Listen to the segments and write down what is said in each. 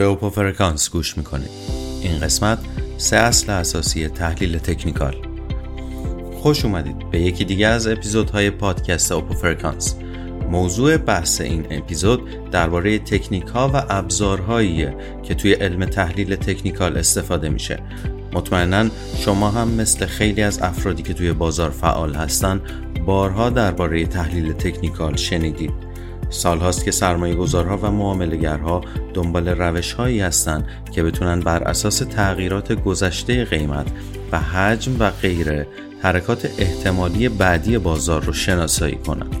به اوپو فرکانس گوش می‌کنید این قسمت سه اصل اساسی تحلیل تکنیکال. خوش اومدید به یکی دیگه از اپیزودهای پادکست اوپو فرکانس موضوع بحث این اپیزود درباره تکنیک ها و ابزارهایی که توی علم تحلیل تکنیکال استفاده میشه. مطمئنا شما هم مثل خیلی از افرادی که توی بازار فعال هستن بارها درباره تحلیل تکنیکال شنیدید. سالهاست که سرمایه گذارها و معاملگرها دنبال روش هایی هستند که بتونن بر اساس تغییرات گذشته قیمت و حجم و غیره حرکات احتمالی بعدی بازار رو شناسایی کنند.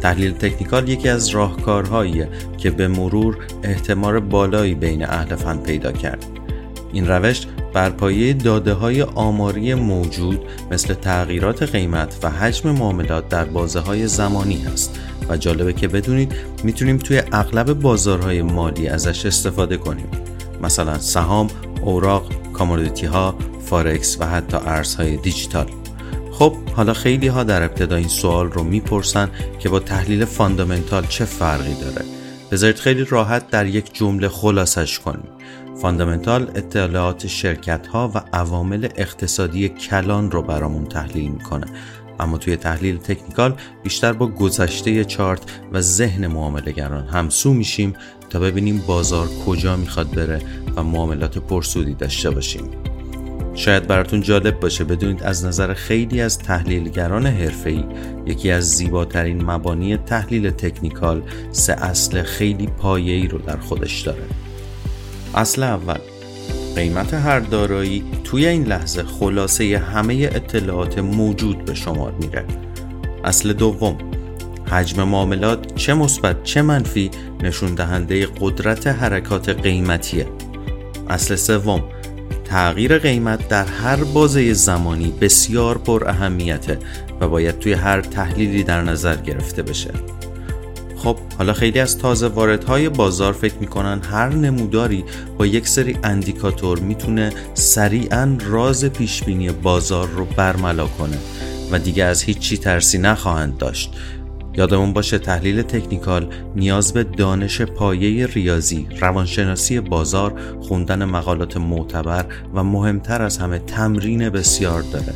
تحلیل تکنیکال یکی از راهکارهاییه که به مرور احتمال بالایی بین اهل فن پیدا کرد. این روش بر پایه داده های آماری موجود مثل تغییرات قیمت و حجم معاملات در بازه های زمانی هست و جالبه که بدونید می‌تونیم توی اغلب بازارهای مالی ازش استفاده کنیم. مثلا سهام، اوراق، commodity ها، فارکس و حتی ارزهای دیجیتال. خب حالا خیلی ها در ابتدا این سوال رو می‌پرسن که با تحلیل فاندامنتال چه فرقی داره. بذارید خیلی راحت در یک جمله خلاصش کنیم. فاندامنتال اطلاعات شرکت ها و عوامل اقتصادی کلان رو برامون تحلیل می‌کنه. اما توی تحلیل تکنیکال بیشتر با گذشته چارت و ذهن معاملهگران همسو میشیم تا ببینیم بازار کجا می‌خواد بره و معاملات پرسودی داشته باشیم. شاید براتون جالب باشه بدونید از نظر خیلی از تحلیلگران حرفه‌ای یکی از زیباترین مبانی تحلیل تکنیکال سه اصل خیلی پایه‌ای رو در خودش داره. اصل اول قیمت هر دارایی توی این لحظه خلاصه همه اطلاعات موجود به شمار میره. اصل دوم حجم معاملات چه مثبت چه منفی نشون دهنده قدرت حرکات قیمتیه. اصل سوم تغییر قیمت در هر بازه زمانی بسیار پر اهمیته و باید توی هر تحلیلی در نظر گرفته بشه. خب حالا خیلی از تازه واردهای بازار فکر می‌کنن هر نموداری با یک سری اندیکاتور می‌تونه سریعا راز پیشبینی بازار رو برملا کنه و دیگه از هیچی ترسی نخواهند داشت یادمون باشه تحلیل تکنیکال نیاز به دانش پایه ریاضی، روانشناسی بازار، خوندن مقالات معتبر و مهمتر از همه تمرین بسیار داره.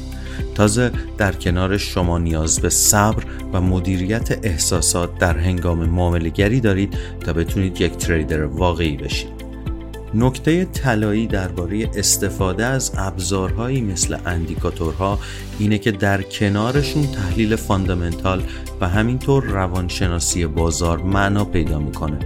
تازه در کنار شما نیاز به صبر و مدیریت احساسات در هنگام معاملهگری دارید تا بتونید یک trader واقعی بشید. نکته طلایی درباره استفاده از ابزارهایی مثل اندیکاتورها اینه که در کنارشون تحلیل فاندامنتال و همینطور روانشناسی بازار معنا پیدا می‌کنه.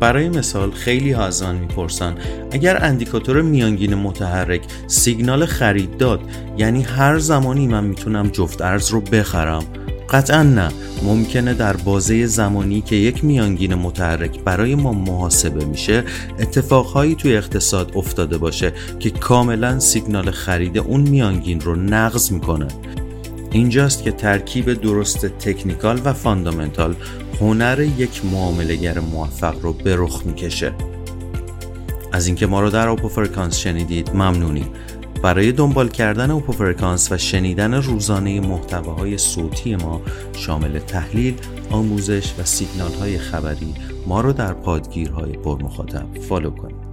برای مثال خیلی ها ازم می‌پرسن اگر اندیکاتور میانگین متحرک سیگنال خرید داد یعنی هر زمانی من می‌تونم جفت ارز رو بخرم؟ قطعا نه. ممکنه در بازه زمانی که یک میانگین متحرک برای ما محاسبه میشه اتفاقهایی توی اقتصاد افتاده باشه که کاملا سیگنال خرید اون میانگین رو نقض می‌کنه. اینجاست که ترکیب درست تکنیکال و فاندامنتال هنر یک معامله‌گر موفق رو به رخ می‌کشه. از اینکه ما رو در اوپو فرکانس شنیدید ممنونیم. برای دنبال کردن اوپو فرکانس و شنیدن روزانه محتواهای صوتی ما شامل تحلیل، آموزش و سیگنال های خبری ما رو در پادگیرهای پرمخاطب فالو کنید.